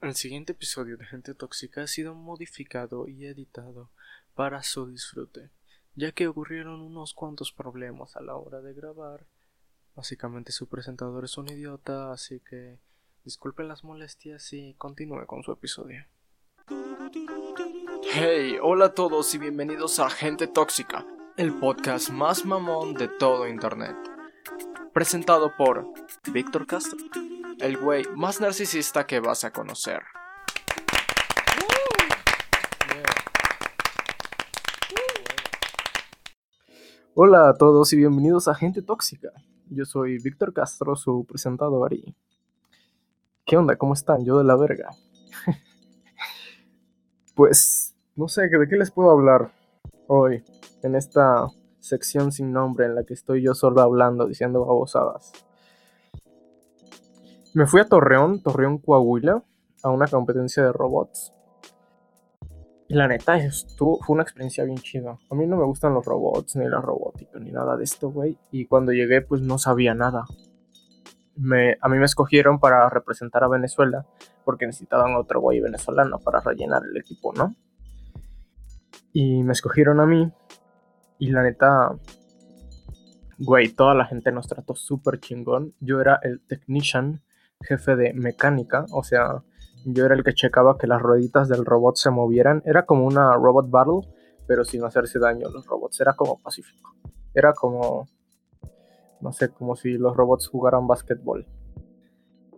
El siguiente episodio de Gente Tóxica ha sido modificado y editado para su disfrute, ya que ocurrieron unos cuantos problemas a la hora de grabar. Básicamente su presentador es un idiota, así que disculpen las molestias y continúe con su episodio. Hey, hola a todos y bienvenidos a Gente Tóxica, el podcast más mamón de todo Internet. Presentado por Víctor Castro el güey más narcisista que vas a conocer. Hola a todos y bienvenidos a Gente Tóxica. Yo soy Víctor Castro, su presentador y... ¿Qué onda? ¿Cómo están? Yo de la verga. pues, no sé, ¿de qué les puedo hablar hoy en esta sección sin nombre en la que estoy yo solo hablando, diciendo babosadas? Me fui a Torreón, Torreón, Coahuila, a una competencia de robots. Y la neta, estuvo, fue una experiencia bien chida. A mí no me gustan los robots, ni la robótica, ni nada de esto, güey. Y cuando llegué, pues no sabía nada. A mí me escogieron para representar a Venezuela, porque necesitaban otro güey venezolano para rellenar el equipo, ¿no? Y me escogieron a mí. Y la neta, güey, toda la gente nos trató súper chingón. Yo era el technician jefe de mecánica, o sea, yo era el que checaba que las rueditas del robot se movieran. Era como una robot battle, pero sin hacerse daño a los robots. Era como pacífico. Era como, no sé, como si los robots jugaran básquetbol.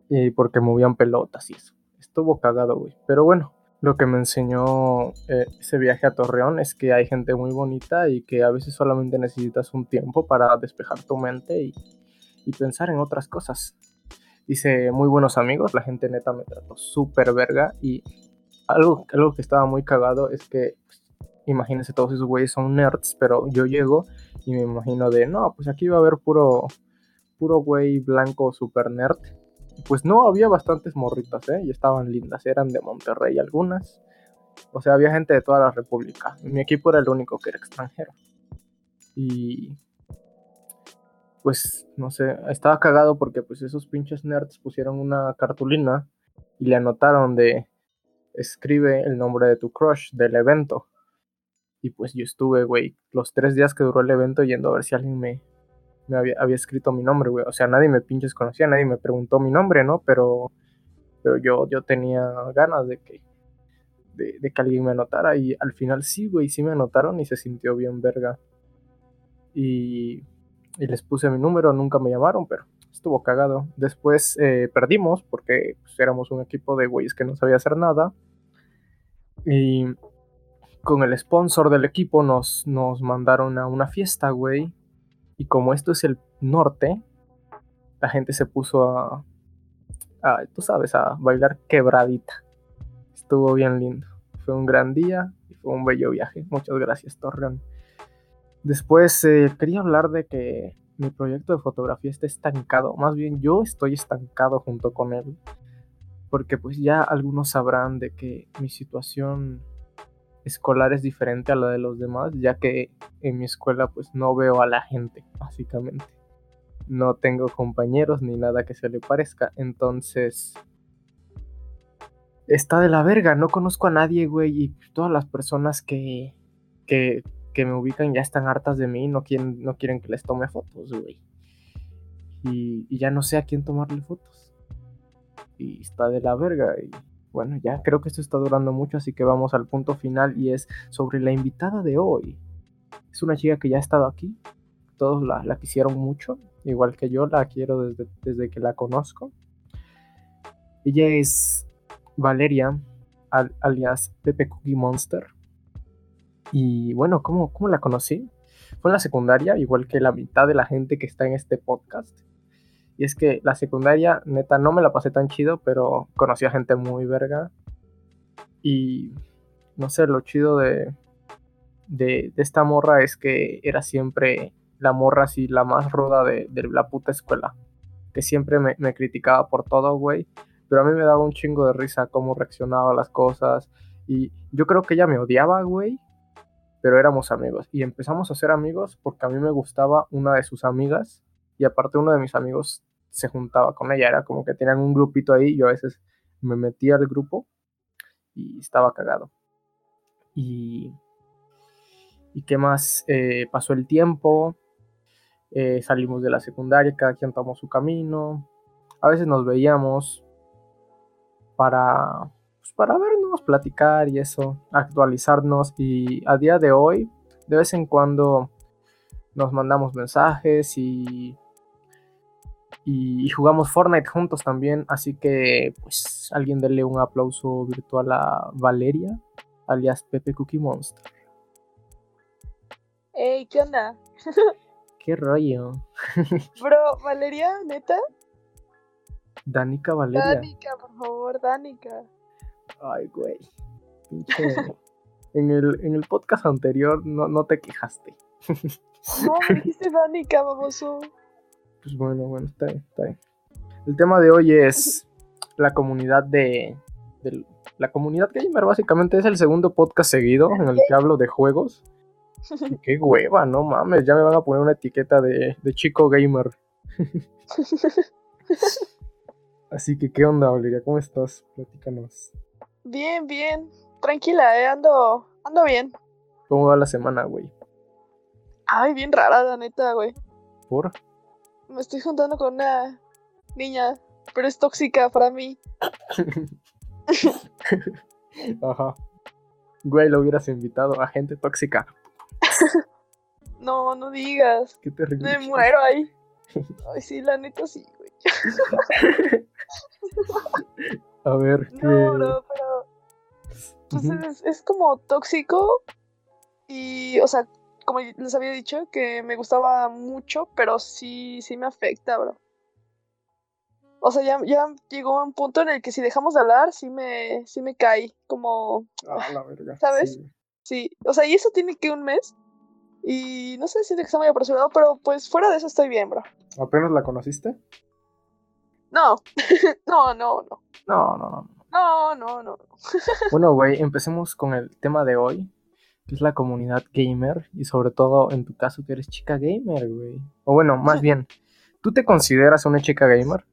Y porque movían pelotas y eso. Estuvo cagado, güey. Pero bueno, lo que me enseñó eh, ese viaje a Torreón es que hay gente muy bonita y que a veces solamente necesitas un tiempo para despejar tu mente y, y pensar en otras cosas hice muy buenos amigos, la gente neta me trató súper verga y algo, algo que estaba muy cagado es que, pues, imagínense, todos esos güeyes son nerds, pero yo llego y me imagino de, no, pues aquí va a haber puro, puro güey blanco super nerd. Pues no, había bastantes morritas, ¿eh? Y estaban lindas, eran de Monterrey algunas. O sea, había gente de toda la República. Mi equipo era el único que era extranjero. Y pues, no sé, estaba cagado porque pues esos pinches nerds pusieron una cartulina y le anotaron de escribe el nombre de tu crush del evento. Y pues yo estuve, güey, los tres días que duró el evento yendo a ver si alguien me, había, escrito mi nombre, güey. O sea, nadie me pinches conocía, nadie me preguntó mi nombre, ¿no? Pero, pero yo, yo tenía ganas de que, de, de que alguien me anotara. Y al final sí, güey, sí me anotaron y se sintió bien verga. Y y les puse mi número, nunca me llamaron, pero estuvo cagado. Después eh, perdimos porque pues, éramos un equipo de güeyes que no sabía hacer nada. Y con el sponsor del equipo nos, nos mandaron a una fiesta, güey. Y como esto es el norte, la gente se puso a, a, tú sabes, a bailar quebradita. Estuvo bien lindo. Fue un gran día y fue un bello viaje. Muchas gracias, Torreón. Después eh, quería hablar de que mi proyecto de fotografía está estancado. Más bien yo estoy estancado junto con él. Porque pues ya algunos sabrán de que mi situación escolar es diferente a la de los demás, ya que en mi escuela pues no veo a la gente, básicamente. No tengo compañeros ni nada que se le parezca. Entonces... Está de la verga, no conozco a nadie, güey, y todas las personas que, que que me ubican ya están hartas de mí, no quieren, no quieren que les tome fotos, güey. Y, ya no sé a quién tomarle fotos. Y está de la verga. Y bueno, ya creo que esto está durando mucho, así que vamos al punto final y es sobre la invitada de hoy. Es una chica que ya ha estado aquí. Todos la, la quisieron mucho, igual que yo la quiero desde, desde que la conozco. Ella es Valeria, alias Pepe Cookie Monster. Y bueno, ¿cómo, ¿cómo la conocí? Fue en la secundaria, igual que la mitad de la gente que está en este podcast. Y es que la secundaria, neta, no me la pasé tan chido, pero conocí a gente muy verga. Y no sé, lo chido de, de, esta morra es que era siempre la morra así, la más ruda de, la puta escuela. Que siempre me, me criticaba por todo, güey. Pero a mí me daba un chingo de risa cómo reaccionaba a las cosas. Y yo creo que ella me odiaba, güey pero éramos amigos. Y empezamos a ser amigos porque a mí me gustaba una de sus amigas y aparte uno de mis amigos se juntaba con ella, era como que tenían un grupito ahí, yo a veces me metí al grupo y estaba cagado. Y, y qué más, eh, pasó el tiempo, eh, salimos de la secundaria, cada quien tomó su camino, a veces nos veíamos para, pues, para vernos, platicar y eso, actualizarnos y a día de hoy, de vez en cuando nos mandamos mensajes y y, jugamos Fortnite juntos también, así que pues alguien dele un aplauso virtual a Valeria, alias Pepe Cookie Monster. Ey, ¿qué onda? ¿Qué rollo? Bro, Valeria, neta. Danica Valeria. Danica, por favor, Danica. Ay, güey. Pinche. en, el, en el podcast anterior no, no te quejaste. no, me dijiste Danica, baboso. Pues bueno, bueno, está bien, está bien. El tema de hoy es la comunidad de, la comunidad gamer básicamente es el segundo podcast seguido en el que hablo de juegos. Qué hueva, no mames, ya me van a poner una etiqueta de, de chico gamer. Así que, ¿qué onda, Valeria? ¿Cómo estás? Platícanos. Bien, bien. Tranquila, eh. Ando, ando bien. ¿Cómo va la semana, güey? Ay, bien rara, la neta, güey. ¿Por? me estoy juntando con una niña, pero es tóxica para mí. Ajá. Güey, lo hubieras invitado a gente tóxica. no, no digas. Qué terrible. Me muero ahí. Ay, sí, la neta sí, güey. a ver, ¿qué? No, no, pero. Pues es, es como tóxico. Y, o sea, como les había dicho, que me gustaba mucho, pero sí, sí me afecta, bro. O sea, ya, ya llegó un punto en el que si dejamos de hablar, sí me, sí me cae, como... Ah, la verga. ¿Sabes? Sí. O sea, y eso tiene que un mes. Y no sé si está muy apresurado, pero pues fuera de eso estoy bien, bro. ¿Apenas la conociste? No, no, no, no. No, no, no. No, no, no. bueno, güey, empecemos con el tema de hoy es la comunidad gamer y sobre todo en tu caso que eres chica gamer, güey. O bueno, más bien, ¿tú te consideras una chica gamer?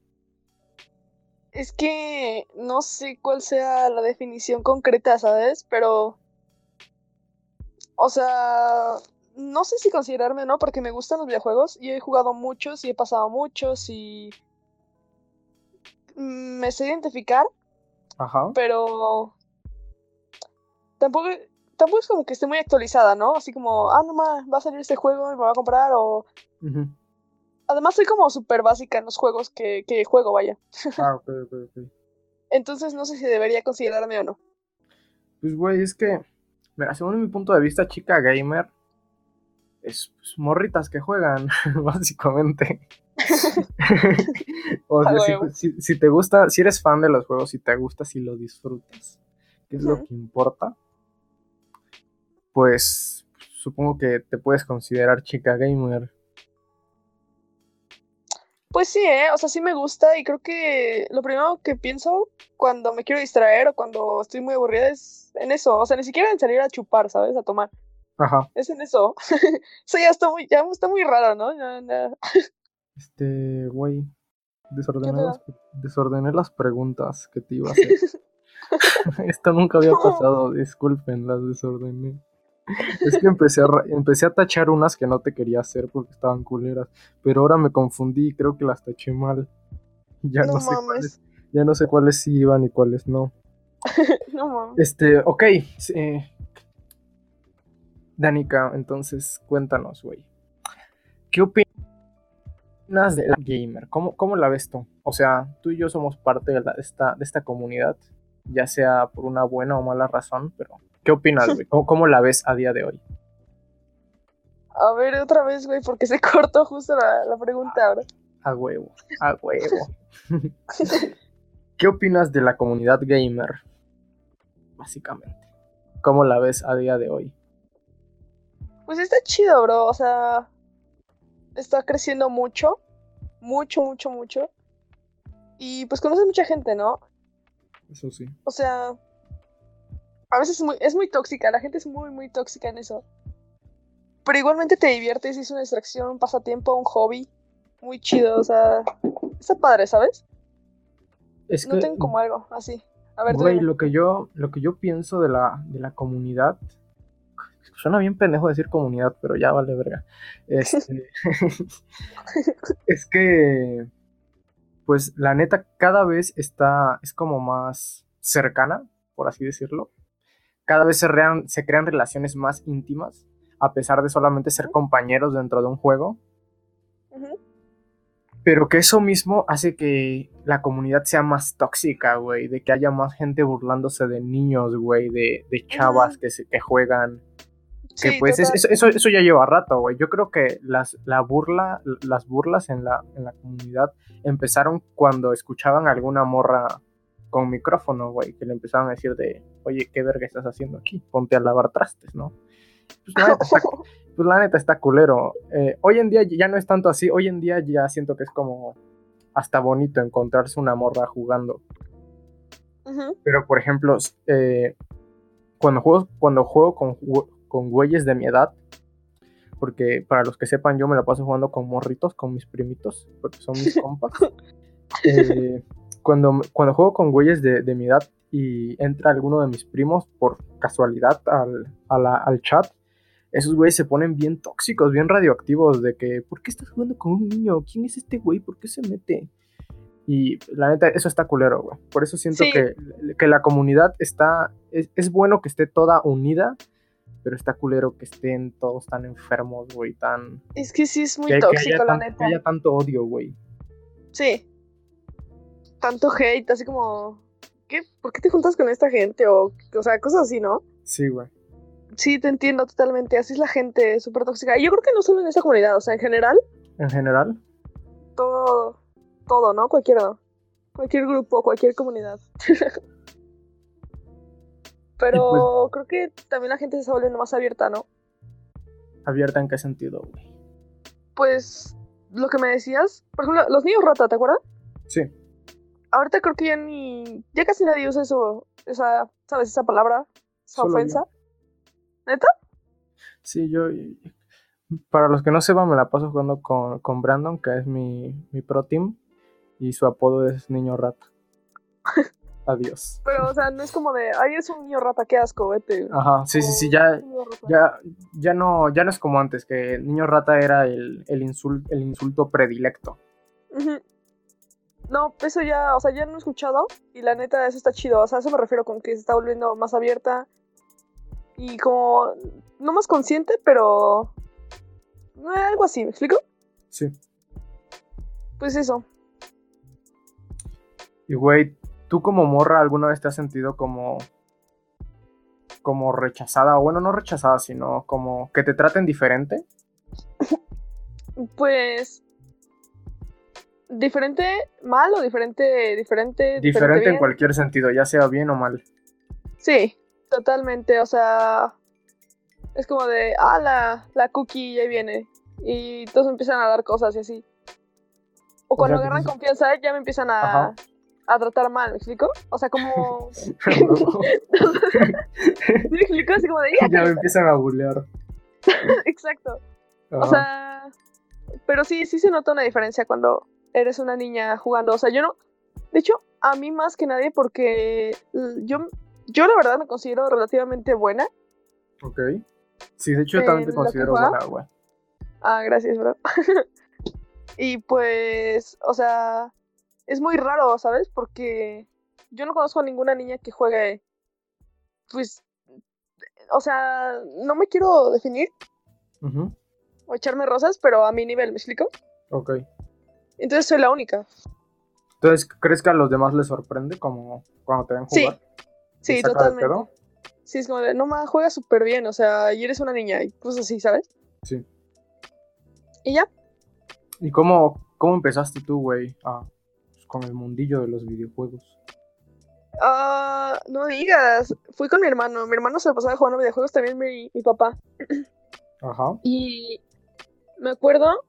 Es que no sé cuál sea la definición concreta, ¿sabes? Pero... O sea, no sé si considerarme o no, porque me gustan los videojuegos y he jugado muchos y he pasado muchos y... Me sé identificar. Ajá. Pero... Tampoco, tampoco es como que esté muy actualizada, ¿no? Así como, ah, no más, va a salir este juego y me va a comprar o... Además soy como súper básica en los juegos que, que juego, vaya. Ah, ok, ok, ok. Entonces no sé si debería considerarme o no. Pues, güey, es que, mira, según mi punto de vista, chica gamer es pues, morritas que juegan, básicamente. o sea, si, si, te gusta, si eres fan de los juegos, si te gusta, si lo disfrutas, ¿qué es lo que importa? pues supongo que te puedes considerar chica gamer. Pues sí, ¿eh? O sea, sí me gusta y creo que lo primero que pienso cuando me quiero distraer o cuando estoy muy aburrida es en eso. O sea, ni siquiera en salir a chupar, ¿sabes? A tomar. Ajá. Es en eso. eso ya está muy, ya está muy raro, ¿no? Este, güey. Desordené las, desordené las preguntas que te iba a hacer. Esto nunca había pasado, disculpen, las desordené. Es que empecé a, empecé a tachar unas que no te quería hacer porque estaban culeras. Pero ahora me confundí y creo que las taché mal. Ya no, sé cuáles, ya no sé cuáles sí iban y cuáles no. no mames. Este, ok. Danica, entonces cuéntanos, güey. ¿Qué opinas de la gamer? ¿Cómo, ¿Cómo, la ves tú? O sea, tú y yo somos parte de, esta, de esta comunidad, ya sea por una buena o mala razón, pero ¿Qué opinas, güey? ¿Cómo, la ves a día de hoy? A ver, otra vez, güey, porque se cortó justo la, pregunta ahora. A huevo, a huevo. ¿Qué opinas de la comunidad gamer? Básicamente. ¿Cómo la ves a día de hoy? Pues está chido, bro. O sea, está creciendo mucho. Mucho, mucho, mucho. Y pues conoces mucha gente, ¿no? Eso sí. O sea, a veces es muy, es muy tóxica, la gente es muy, muy tóxica en eso. Pero igualmente te diviertes, es una distracción, un pasatiempo, un hobby. Muy chido, o sea, está padre, ¿sabes? Es no que, tengo como algo así. A ver, güey, lo que yo, lo que yo pienso de la, de la comunidad, suena bien pendejo decir comunidad, pero ya vale verga. Este, es que, pues, la neta, cada vez está, es como más cercana, por así decirlo. Cada vez se, rean- se crean relaciones más íntimas, a pesar de solamente ser compañeros dentro de un juego. Pero que eso mismo hace que la comunidad sea más tóxica, güey. De que haya más gente burlándose de niños, güey. De, de chavas que, se, que juegan. Que Sí, pues es- eso, eso, ya lleva rato, güey. Yo creo que las, la burla, las burlas en la, en la comunidad empezaron cuando escuchaban a alguna morra con micrófono, güey. Que le empezaban a decir de, oye, ¿qué verga estás haciendo aquí? Ponte a lavar trastes, ¿no? Pues la neta está, pues la neta está culero. Eh, hoy en día ya no es tanto así. Hoy en día ya siento que es como hasta bonito encontrarse una morra jugando. Pero, por ejemplo, eh, cuando juego, cuando juego con, con güeyes de mi edad, porque para los que sepan, yo me la paso jugando con morritos, con mis primitos, porque son mis compas. Eh, cuando, cuando juego con güeyes de, de mi edad y entra alguno de mis primos por casualidad al, a la- al chat, esos güeyes se ponen bien tóxicos, bien radioactivos, de que, ¿por qué estás jugando con un niño? ¿Quién es este güey? ¿Por qué se mete? Y la neta, eso está culero, güey. Por eso siento Sí. que, que la comunidad está, es, es bueno que esté toda unida, pero está culero que estén todos tan enfermos, güey, tan... Es que sí es muy que, que tóxico, haya la tan- neta. que haya tanto odio, güey. Sí. Tanto hate, así como. ¿Qué? ¿Por qué te juntas con esta gente? O, o sea, cosas así, ¿no? Sí, güey. Sí, te entiendo totalmente. Así es la gente, súper tóxica. Y yo creo que no solo en esa comunidad, o sea, en general, En general, todo, todo, ¿no? Cualquiera, Cualquier grupo, cualquier comunidad. Pero creo que también la gente se está volviendo más abierta, ¿no? abierta en qué sentido, güey. Pues lo que me decías, por ejemplo, los niños rata, ¿te acuerdas? Sí, Ahorita creo que ya ni. Ya casi nadie usa eso, esa, ¿sabes? Esa palabra, esa Solo yo. ofensa. ¿Neta? sí, yo... Para los que no sepan, me la paso jugando con, con Brandon, que es mi, mi pro team, y su apodo es Niño Rata. Adiós. Pero, o sea, no es como de, ay, es un niño rata, qué asco, vete. Ajá, sí, sí, sí, ya, "Es un niño rata". ya, ya no, ya no es como antes, que niño rata era el, el, insul- el insulto predilecto. No, eso ya, o sea, ya no he escuchado y la neta, eso está chido. O sea, eso me refiero con que se está volviendo más abierta y como, no más consciente, pero eh, algo así, ¿me explico? Sí. Pues eso. Y güey, ¿tú como morra alguna vez te has sentido como como rechazada, o bueno, no rechazada, sino como que te traten diferente? Pues, diferente mal o diferente, diferente, Diferente en cualquier sentido, ya sea bien o mal. Sí, totalmente. O sea, es como de, ah, la, la cookie ya viene. Y todos empiezan a dar cosas y así. O cuando sea, que agarran confianza, ya me empiezan a, Ajá. A tratar mal, ¿me explico? O sea, como. ¿Sí me explico? Así como de, ya, ya me empiezan a bulear. Exacto. O sea, pero sí, sí se nota una diferencia cuando eres una niña jugando. O sea, yo no. De hecho, a mí más que nadie, porque yo, yo la verdad me considero relativamente buena. Ok. Sí, de hecho yo también te ¿En lo que considero buena, güey. Ah, gracias, bro. y pues, o sea, es muy raro, ¿sabes? Porque yo no conozco a ninguna niña que juegue, pues, o sea, no me quiero definir Ujú, o echarme rosas, pero a mi nivel, ¿me explico? Ok. Entonces soy la única. Entonces, ¿crees que a los demás les sorprende como cuando te ven Sí, jugar? ¿Te Sí, de totalmente. Sí, es como de, no ma, juegas súper bien, o sea, y eres una niña, y cosas así, ¿sabes? Sí. Y ya, ¿Y cómo, cómo empezaste tú, güey, a- pues, con el mundillo de los videojuegos? Ah, no digas, fui con mi hermano, mi hermano se la pasaba jugando videojuegos, también mi, mi papá. Ajá. Y me acuerdo.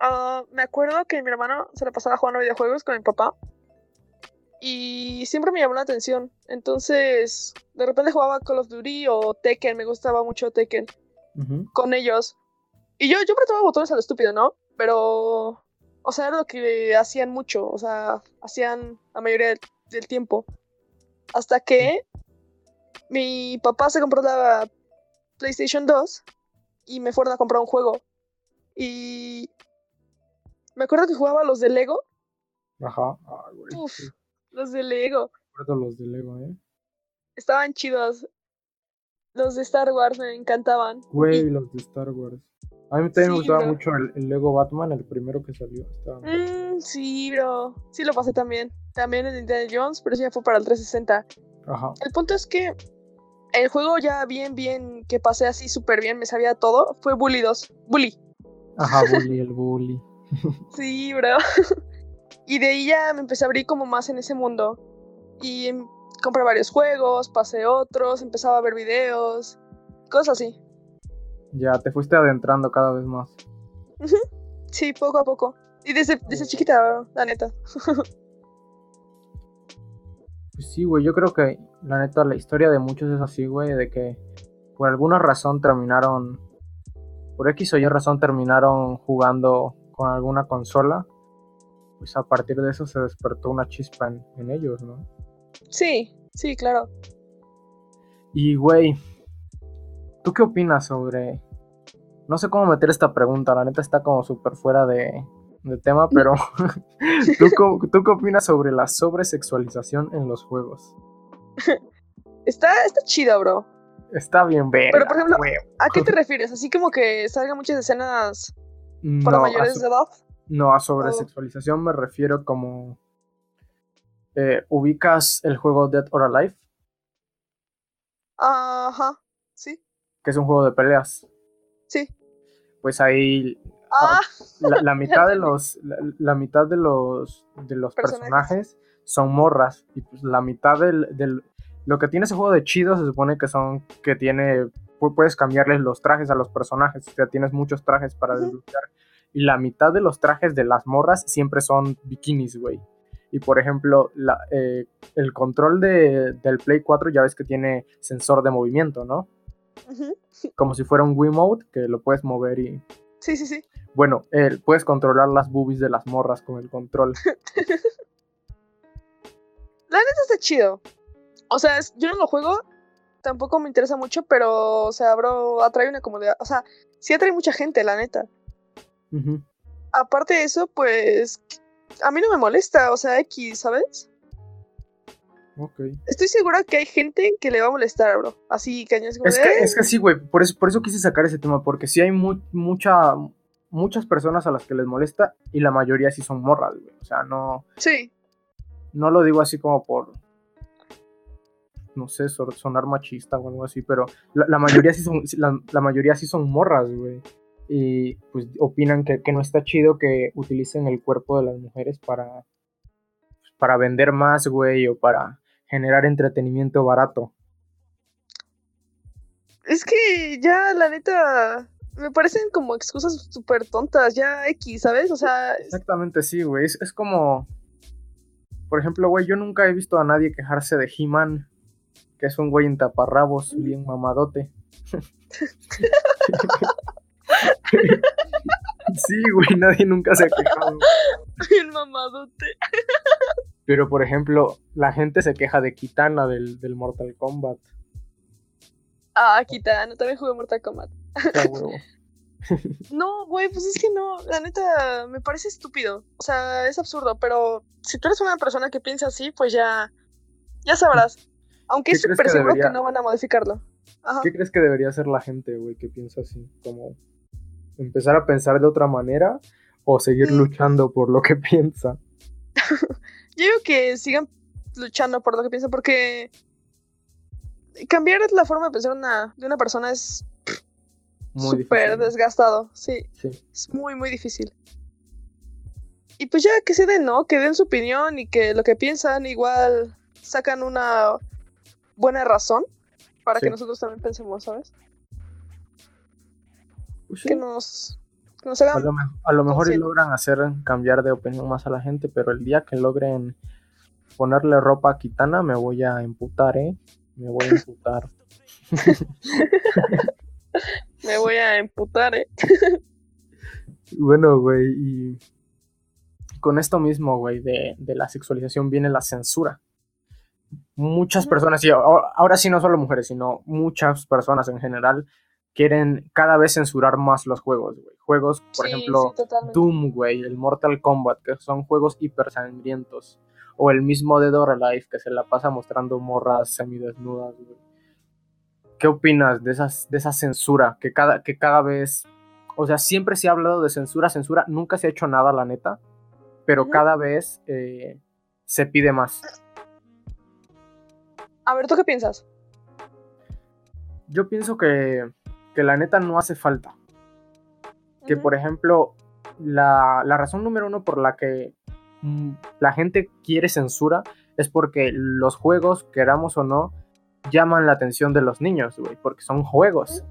ah, me acuerdo que mi hermano se la pasaba jugando videojuegos con mi papá. Y siempre me llamó la atención. Entonces, de repente jugaba Call of Duty o Tekken. Me gustaba mucho Tekken con ellos. Y yo, yo apretaba botones a lo estúpido, ¿no? Pero. O sea, era lo que hacían mucho, o sea, hacían la mayoría del, del tiempo. Hasta que mi papá se compró la PlayStation 2 y me fueron a comprar un juego. Y me acuerdo que jugaba los de Lego. Ajá. Ah, güey. Uf, sí, los de Lego. recuerdo los de Lego, ¿eh? Estaban chidos. Los de Star Wars me encantaban. Güey, Y- los de Star Wars. A mí también me gustaba bro. mucho el, el Lego Batman, el primero que salió. Estaba Mm, sí, bro. Sí lo pasé también. También el Indiana Jones, pero sí ya fue para el 360. Ajá. El punto es que el juego ya bien, bien, que pasé así súper bien, me sabía todo, fue Bully 2. Bully. Ajá, Bully, el Bully. Sí, bro. y de ahí ya me empecé a abrir como más en ese mundo. Y em, compré varios juegos, pasé otros, empezaba a ver videos, cosas así. Ya te fuiste adentrando cada vez más. Sí, poco a poco. Y desde, desde chiquita, la neta. Pues sí, güey, yo creo que la neta la historia de muchos es así, güey, de que por alguna razón terminaron, por X o Y razón terminaron jugando con alguna consola. Pues a partir de eso se despertó una chispa en, en ellos, ¿no? Sí, sí, claro. Y, güey, ¿tú qué opinas sobre... No sé cómo meter esta pregunta, la neta está como súper fuera de, de tema, pero ¿tú, co- ¿tú qué opinas sobre la sobresexualización en los juegos? Está, está chido, bro. Está bien ver. Pero, por ejemplo, ¿A qué te refieres? Así como que salgan muchas escenas para no, mayores de edad. no, a sobresexualización me refiero como... eh, ¿Ubicas el juego Dead or Alive? Ajá, sí, Que es un juego de peleas. sí. Pues ahí Ah, la, la mitad de los la, la mitad de los de los Personajes. personajes son morras y pues la mitad del, del- lo que tiene ese juego de chido se supone que son que tiene pu- puedes cambiarles los trajes a los personajes o sea tienes muchos trajes para Ujú. desbloquear y la mitad de los trajes de las morras siempre son bikinis güey y por ejemplo la, eh, el control de, del Play 4 ya ves que tiene sensor de movimiento no como si fuera un Wiimote que lo puedes mover y Sí, sí, sí. bueno, eh, puedes controlar las boobies de las morras con el control. Eso está chido. O sea, es- yo no lo juego, tampoco me interesa mucho, pero, o sea, bro, atrae una comodidad. O sea, sí atrae mucha gente, la neta. Aparte de eso, pues, a mí no me molesta, o sea, X, ¿sabes? Estoy segura que hay gente que le va a molestar, bro. Así, cañón. Es que, es que sí, güey. Por eso, por eso quise sacar ese tema. Porque sí hay mu- mucha, muchas personas a las que les molesta. Y la mayoría sí son morras, güey. O sea, no, Sí, no lo digo así como por. No sé, so- sonar machista o algo así. Pero la, la mayoría sí son. La, la mayoría sí son morras, güey. Y pues opinan que, que no está chido que utilicen el cuerpo de las mujeres para. Para vender más, güey. O para generar entretenimiento barato. es que ya, la neta, me parecen como excusas súper tontas, ya X, ¿sabes? O sea, es- Exactamente, sí, güey. Es, es como. Por ejemplo, güey, yo nunca he visto a nadie quejarse de He-Man, que es un güey en taparrabos, bien mamadote. sí, güey, nadie nunca se ha quejado. bien mamadote. Pero, por ejemplo, la gente se queja de Kitana del, del Mortal Kombat. Ah, Kitano, también jugué Mortal Kombat. No, güey, pues es que no, la neta me parece estúpido. O sea, es absurdo, pero si tú eres una persona que piensa así, pues ya, ya sabrás. Aunque ¿Qué es súper seguro debería- que no van a modificarlo. Ajá. ¿Qué crees que debería hacer la gente, güey, que piensa así? Como empezar a pensar de otra manera o seguir Mm. luchando por lo que piensa. Yo digo que sigan luchando por lo que piensan, porque cambiar la forma de pensar una, de una persona es súper desgastado. Sí, Sí. es muy, muy difícil. Y pues ya que se den, ¿no? Que den su opinión y que lo que piensan igual sacan una buena razón para Sí. que nosotros también pensemos, ¿sabes? Pues sí. Que nos, A lo, me- a lo mejor y consciente. logran hacer cambiar de opinión más a la gente, pero el día que logren ponerle ropa a Kitana me voy a emputar, ¿eh? Me voy a emputar. Me voy a emputar, ¿eh? bueno, güey, y con esto mismo, güey, de, de la sexualización viene la censura. Muchas personas, y ahora sí no solo mujeres, sino muchas personas en general, quieren cada vez censurar más los juegos, güey. Juegos, por Sí, ejemplo, sí. Doom, güey, el Mortal Kombat, que son juegos hiper sangrientos. O el mismo Dead or Alive, que se la pasa mostrando morras semidesnudas, güey. ¿Qué opinas de, esas, de esa censura? Que cada, que cada vez. O sea, siempre se ha hablado de censura, censura, nunca se ha hecho nada, la neta. Pero cada vez eh, se pide más. A ver, ¿tú qué piensas? Yo pienso que, que la neta no hace falta. Que por ejemplo, la, la razón número uno por la que mm, la gente quiere censura es porque los juegos, queramos o no, llaman la atención de los niños, güey, porque son juegos.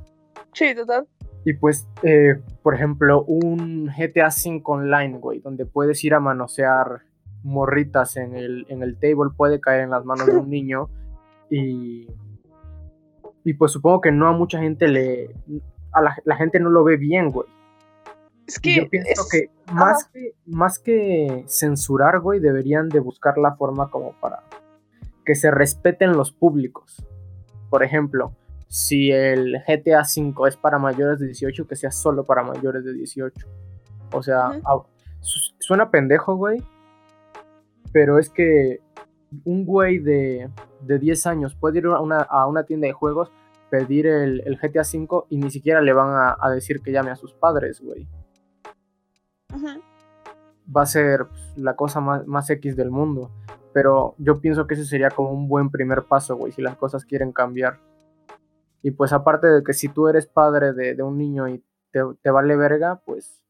Sí, total. Y pues, eh, por ejemplo, un GTA V online, güey, donde puedes ir a manosear morritas en el, en el table, puede caer en las manos de un niño. Y, y pues supongo que no a mucha gente le... A la, la gente no lo ve bien, güey. Es que, yo pienso es- que más, que más que censurar, güey, deberían de buscar la forma como para que se respeten los públicos. Por ejemplo, si el GTA V es para mayores de 18, que sea solo para mayores de 18. O sea, suena pendejo, güey, pero es que un güey de, de 10 años puede ir a una, a una tienda de juegos, pedir el, el GTA V y ni siquiera le van a, a decir que llame a sus padres, güey Va a ser pues, la cosa más, X del mundo. Pero yo pienso que ese sería como un buen primer paso, güey, si las cosas quieren cambiar. Y pues aparte de que si tú eres padre de, un niño y te, vale verga, pues,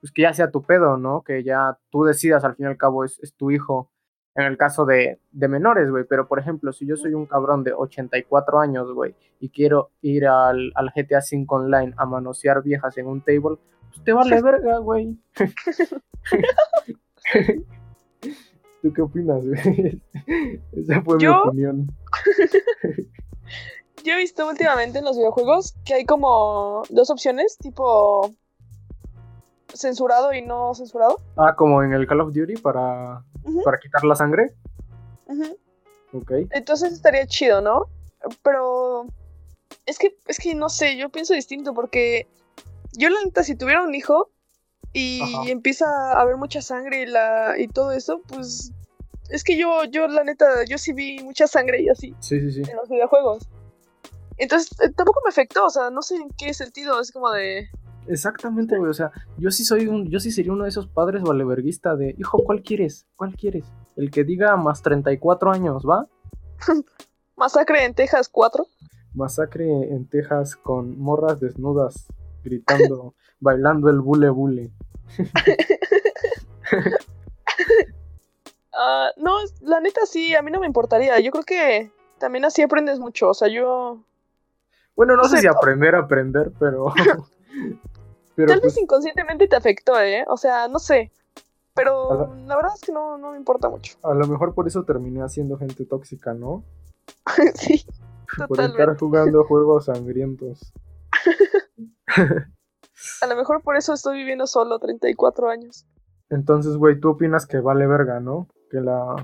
pues que ya sea tu pedo, ¿no? Que ya tú decidas, al fin y al cabo es, es tu hijo. En el caso de, de menores, güey. Pero por ejemplo, si yo soy un cabrón de 84 años, güey, y quiero ir al, al GTA V online a manosear viejas en un table, pues te vale verga, güey. ¿Tú qué opinas, güey? Esa fue Yo- mi opinión. Yo he visto últimamente en los videojuegos que hay como dos opciones, tipo censurado y no censurado. Ah, como en el Call of Duty para, para quitar la sangre. ujú. Ok. Entonces estaría chido, ¿no? Pero es que, es que no sé, yo pienso distinto porque yo la neta, si tuviera un hijo y Ajá. empieza a haber mucha sangre y, la, y todo eso, pues es que yo, yo la neta, yo sí vi mucha sangre y así Sí, sí, sí. en los videojuegos. Entonces eh, tampoco me afectó, o sea, no sé en qué sentido, es como de... Exactamente, güey. O sea, yo sí soy un, yo sí sería uno de esos padres valeverguista de, hijo, ¿cuál quieres? ¿Cuál quieres? El que diga más 34 años, ¿va? Masacre en Texas 4. Masacre en Texas con morras desnudas gritando, bailando el bule bule. Ah, no, la neta sí, a mí no me importaría. Yo creo que también así aprendes mucho. O sea, yo Bueno, no sé si aprender a aprender, pero. pero tal pues, vez inconscientemente te afectó, ¿eh? O sea, no sé. Pero la verdad es que no, no me importa mucho. a lo mejor por eso terminé haciendo gente tóxica, ¿no? sí, Por Totalmente. estar jugando juegos sangrientos. A lo mejor por eso estoy viviendo solo 34 años. Entonces, güey, tú opinas que vale verga, ¿no? Que la.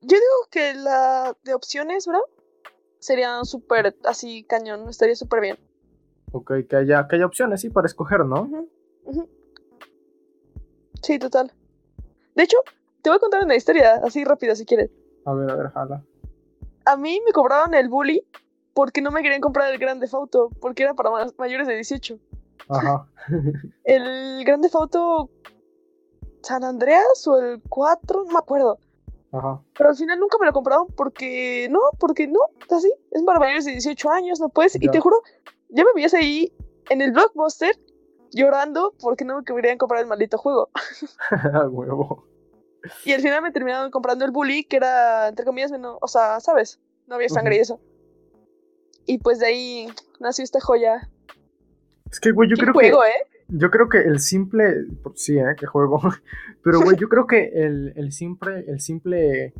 Yo digo que la de opciones, bro, sería súper así cañón, estaría súper bien. Ok, que haya, que haya opciones, sí, para escoger, ¿no? Sí, total. De hecho, te voy a contar una historia así rápida si quieres. A ver, a ver, jala. A mí me cobraron el bully porque no me querían comprar el Grande Auto, porque era para ma- mayores de 18. Ajá. El Grande Auto San Andreas o el 4, no me acuerdo. Ajá. Pero al final nunca me lo compraron porque no, porque no, así, es para mayores de 18 años, no puedes. Y te juro, ya me veías ahí en el blockbuster llorando porque no me querían comprar el maldito juego. Huevo. Y al final me terminaron comprando el bully, que era, entre comillas, menos, o sea, ¿sabes? No había sangre y eso. Y pues de ahí nació esta joya. Es que, güey, yo ¿Qué creo juego, que. eh? Yo creo que el simple. Sí, ¿eh? Que juego. Pero, güey, yo creo que el, el simple. El simple.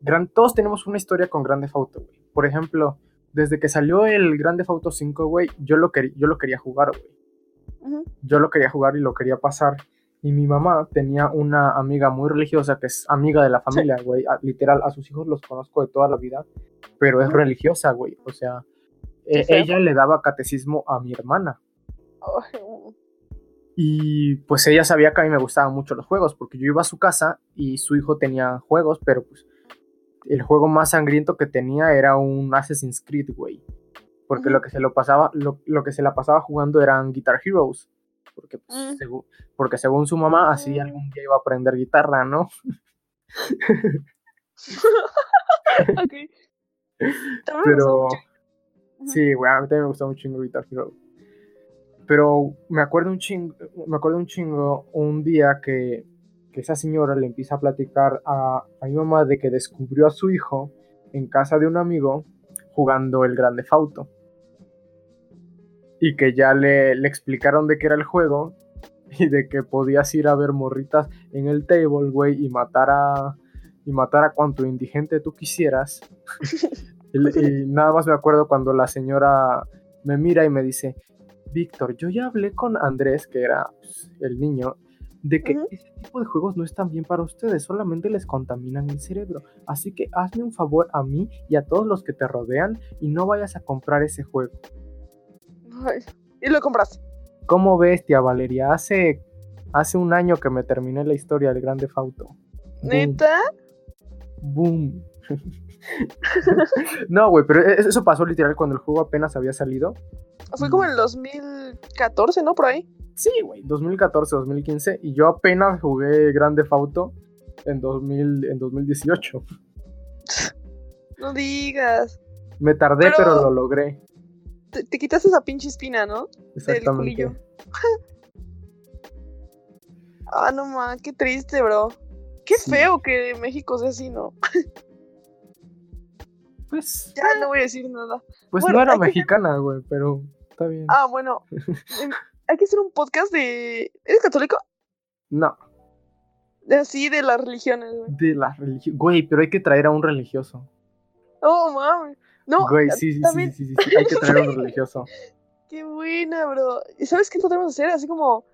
Gran, todos tenemos una historia con Grande Auto, güey. Por ejemplo, desde que salió el Grande Auto 5, güey, yo lo, quería yo lo quería jugar, güey. Yo lo quería jugar y lo quería pasar. Y mi mamá tenía una amiga muy religiosa que es amiga de la familia, güey. Literal, a sus hijos los conozco de toda la vida, pero es religiosa, güey. O sea, e, ella le daba catecismo a mi hermana. Y pues ella sabía que a mí me gustaban mucho los juegos, porque yo iba a su casa y su hijo tenía juegos, pero pues el juego más sangriento que tenía era un Assassin's Creed, güey. Porque lo que se lo pasaba, lo, que se la pasaba jugando eran Guitar Heroes. Porque, pues, mm. según, porque según su mamá, así algún día iba a aprender guitarra, ¿no? ok. Pero. Sí, güey, a mí también me gusta mucho Guitar Heroes. Pero me acuerdo un chingo, me acuerdo un chingo un día que, esa señora le empieza a platicar a, a, mi mamá de que descubrió a su hijo en casa de un amigo jugando el Grande Fauto y que ya le, explicaron de qué era el juego y de que podías ir a ver morritas en el table, güey, y matar a y matar a cuanto indigente tú quisieras. y, nada más me acuerdo cuando la señora me mira y me dice, Víctor, yo ya hablé con Andrés, que era pues, el niño, de que ese tipo de juegos no están bien para ustedes, solamente les contaminan el cerebro. Así que hazme un favor a mí y a todos los que te rodean y no vayas a comprar ese juego y lo compras. ¿Cómo ves, tía Valeria? Hace, hace un año que me terminé la historia del Grande Fauto. ¿Neta? Boom. no, güey, pero e, eso pasó literal cuando el juego apenas había salido. Fue como en el 2014, ¿no? Por ahí. Sí, güey, 2014, 2015. Y yo apenas jugué Grande Fauto en, 2000, en 2018. No digas. Me tardé, pero lo logré te, quitas esa pinche espina, ¿no? Exactamente. ah, no mames, qué triste, bro. Qué feo que México sea así, ¿no? Pues. Ya no voy a decir nada. Pues no era mexicana, güey, pero está bien. Ah, bueno. Em, hay que hacer un podcast de. ¿Eres católico? No. Así de las religiones, güey. De las religiones. Güey, pero hay que traer a un religioso. Oh, mames. No, Güey, sí, sí, sí, sí, sí, hay que traer un religioso. Qué buena, bro. ¿Y sabes qué podemos hacer? Así como.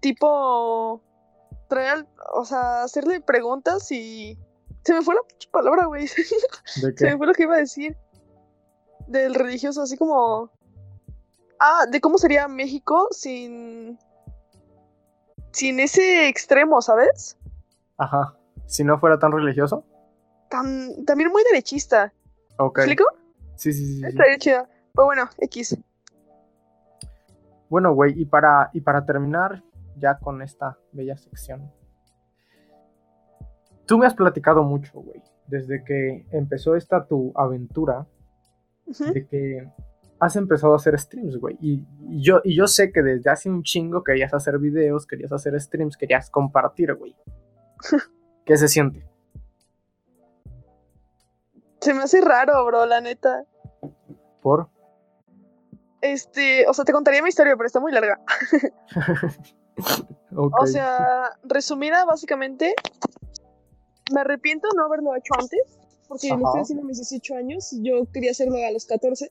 Tipo. Traer, o sea, hacerle preguntas y. Se me fue la palabra, güey. ¿De qué? Se me fue lo que iba a decir. Del religioso, así como. Ah, de cómo sería México sin. Sin ese extremo, ¿sabes? Ajá. Si no fuera tan religioso. Tan, también muy derechista. Okay. ¿Explico? Sí, sí, sí. Está chido. Pues bueno, X. Bueno, güey, y para, y para terminar ya con esta bella sección. Tú me has platicado mucho, güey, desde que empezó esta tu aventura, de que has empezado a hacer streams, güey. Y, yo, y yo sé que desde hace un chingo querías hacer videos, querías hacer streams, querías compartir, güey. ¿Qué se siente? Se me hace raro, bro, la neta. ¿Por? Este, o sea, te contaría mi historia, pero está muy larga. O sea, resumida, básicamente, me arrepiento no haberlo hecho antes, porque lo estoy haciendo a mis 18 años, yo quería hacerlo a los 14.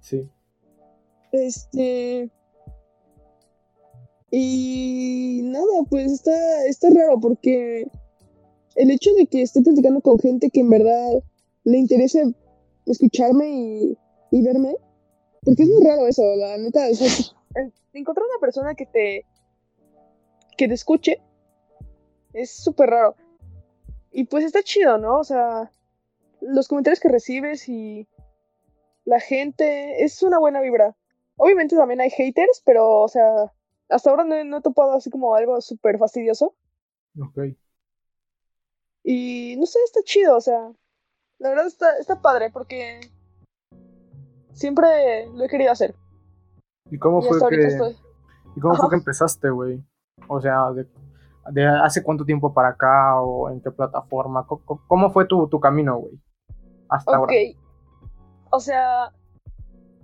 Sí. Este... Y nada, pues está, está raro porque el hecho de que esté platicando con gente que en verdad le interese escucharme y, y verme. Porque es muy raro eso, la neta. encontrar una persona que te. que te escuche es súper raro. Y pues está chido, ¿no? O sea, los comentarios que recibes y la gente es una buena vibra. Obviamente también hay haters, pero, o sea, hasta ahora no, no he topado así como algo súper fastidioso. Ok. Y no sé, está chido, o sea, la verdad está, está padre porque siempre lo he querido hacer. ¿Y cómo fue que ¿Y cómo fue que empezaste, güey? O sea, de, hace cuánto tiempo para acá o en qué plataforma? ¿Cómo, fue tu, tu camino, güey? Hasta ahora. Ok. O sea,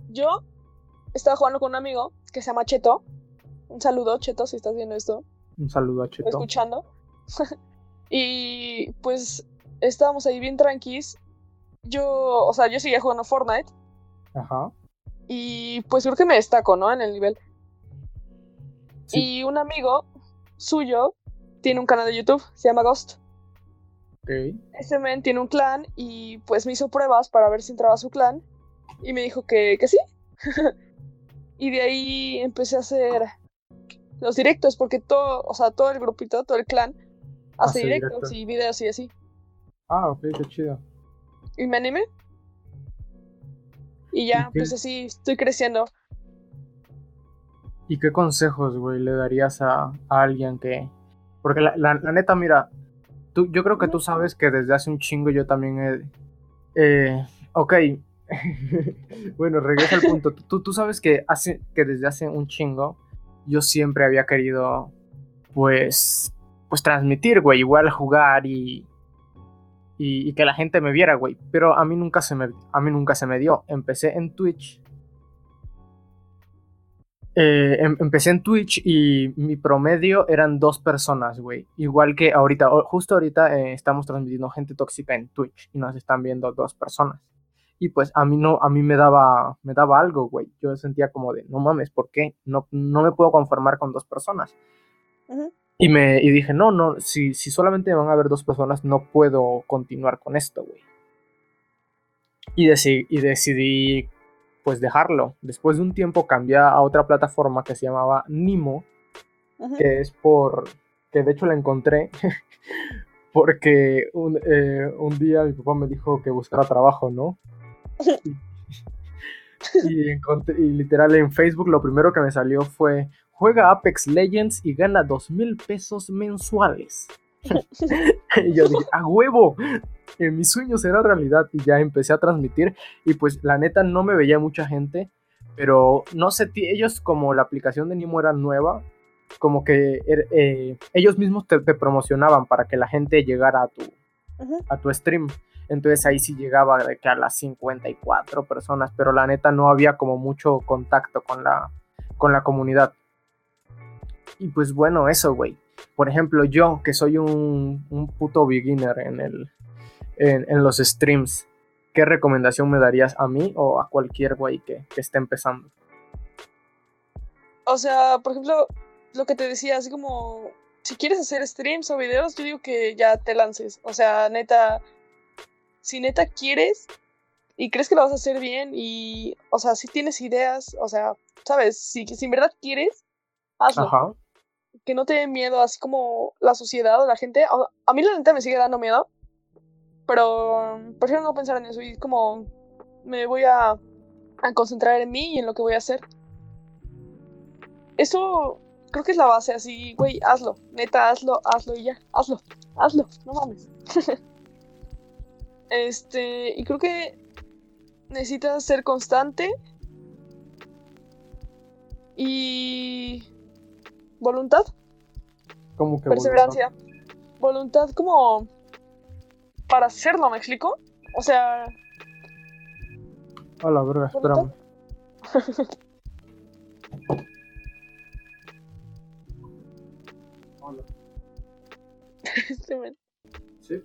yo estaba jugando con un amigo que se llama Cheto. Un saludo, Cheto, si estás viendo esto. Un saludo a Cheto. Escuchando. y pues estábamos ahí bien tranquis yo, o sea, yo seguía jugando Fortnite. Ajá. Y pues creo que me destaco, ¿no? En el nivel. Y un amigo suyo tiene un canal de YouTube, se llama Ghost. Ok. Ese men tiene un clan y pues me hizo pruebas para ver si entraba a su clan y me dijo que, que sí. y de ahí empecé a hacer los directos porque todo, o sea, todo el grupito, todo el clan hace Hace directos y videos y así. Ah, ok, qué chido. Y me animé. Y ya, pues así estoy creciendo. ¿Y qué consejos, güey, le darías a, a alguien que... Porque la, la- neta, mira, tú, yo creo que tú sabes que desde hace un chingo yo también he... eh, ok, bueno, regresa al punto. Tú, tú sabes que, hace, que desde hace un chingo yo siempre había querido, pues, pues transmitir, güey, igual jugar y, y, y que la gente me viera, güey. Pero a mí nunca se me, a mí nunca se me dio. Empecé en Twitch eh, em- empecé en Twitch y mi promedio eran dos personas, güey. Igual que ahorita, justo ahorita eh, estamos transmitiendo gente tóxica en Twitch y nos están viendo dos personas. Y pues a mí no, a mí me daba, me daba algo, güey. Yo sentía como de, no mames, ¿por qué? No, no me puedo conformar con dos personas. Y me y dije, no, no, si, si solamente van a haber dos personas, no puedo continuar con esto, güey. Y, deci- y decidí, pues, dejarlo. Después de un tiempo cambié a otra plataforma que se llamaba Nimo, que es por, que de hecho la encontré, porque un, eh, un día mi papá me dijo que buscara trabajo, ¿no? Y, encontré- y literal en Facebook lo primero que me salió fue juega Apex Legends y gana dos mil pesos mensuales. y yo dije, a huevo, eh, mi sueño será realidad. Y ya empecé a transmitir. Y pues la neta no me veía mucha gente. Pero no sé, ellos como la aplicación de Nimo era nueva, como que er- eh, ellos mismos te, te promocionaban para que la gente llegara a tu, a tu stream. Entonces ahí sí llegaba de que a las 54 personas, pero la neta no había como mucho contacto con la, con la comunidad. Y pues bueno, eso, güey. Por ejemplo, yo que soy un, un puto beginner en, el, en, en los streams, ¿qué recomendación me darías a mí o a cualquier güey que, que esté empezando? O sea, por ejemplo, lo que te decía, así como si quieres hacer streams o videos, yo digo que ya te lances. O sea, neta, si neta quieres y crees que lo vas a hacer bien y, o sea, si tienes ideas, o sea, sabes, si, si en verdad quieres, hazlo. Ajá. Que no te dé miedo, así como la sociedad o la gente. A, a mí la neta me sigue dando miedo, pero prefiero no pensar en eso y como me voy a, a concentrar en mí y en lo que voy a hacer. Eso creo que es la base, así, güey, hazlo, neta, hazlo, hazlo y ya, hazlo, hazlo, no mames. este, y creo que necesitas ser constante y voluntad, ¿Cómo que perseverancia. Voluntad como para hacerlo, ¿me explico? O sea, A la verga, espérame. Hola. este men, Sí.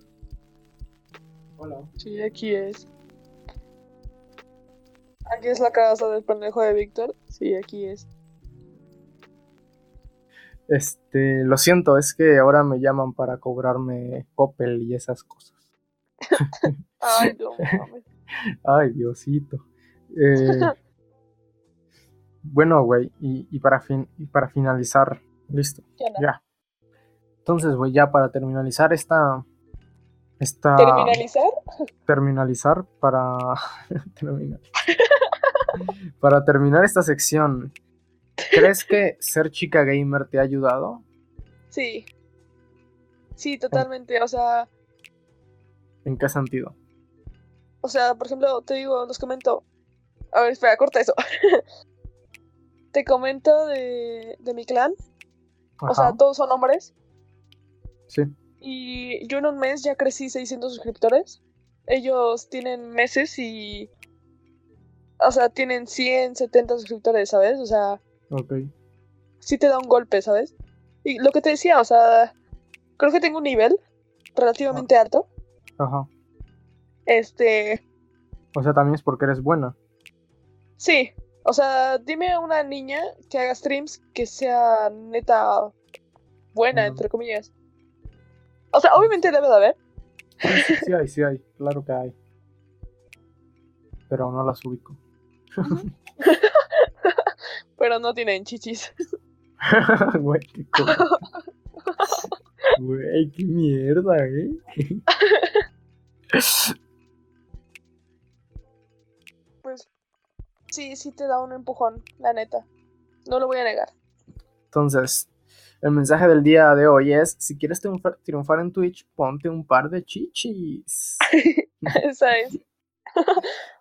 Hola. sí, aquí es. Aquí es la casa del pendejo de Víctor. Sí, aquí es. Este, lo siento, es que ahora me llaman para cobrarme Coppel y esas cosas. Ay, no mames. Ay, Diosito. Eh, bueno, güey, y, y para fin, y para finalizar, listo, ya. Entonces, güey, ya para terminalizar esta, esta ¿Terminalizar? terminalizar para terminar. para terminar esta sección, ¿crees que ser chica gamer te ha ayudado? Sí. Sí, totalmente. O sea, ¿En qué sentido? o sea, por ejemplo, te digo, los comento. A ver, espera, corta eso. te comento de, de mi clan. O sea, todos son hombres. sí. Y yo en un mes ya crecí 600 suscriptores. Ellos tienen meses y. O sea, tienen 100, 70 suscriptores, ¿sabes? O sea, Ok. sí te da un golpe, ¿sabes? Y lo que te decía, o sea, creo que tengo un nivel relativamente alto. Ajá. Este. O sea, también es porque eres buena. Sí, O sea, dime una niña que haga streams que sea neta buena, entre comillas. O sea, obviamente debe de haber. Sí, hay, sí hay, claro que hay. Pero no las ubico. Pero no tienen chichis. Güey, qué Güey, qué mierda, eh. Pues sí, sí te da un empujón, la neta. No lo voy a negar. Entonces, el mensaje del día de hoy es, si quieres triunfar, en Twitch, ponte un par de chichis. Esa es.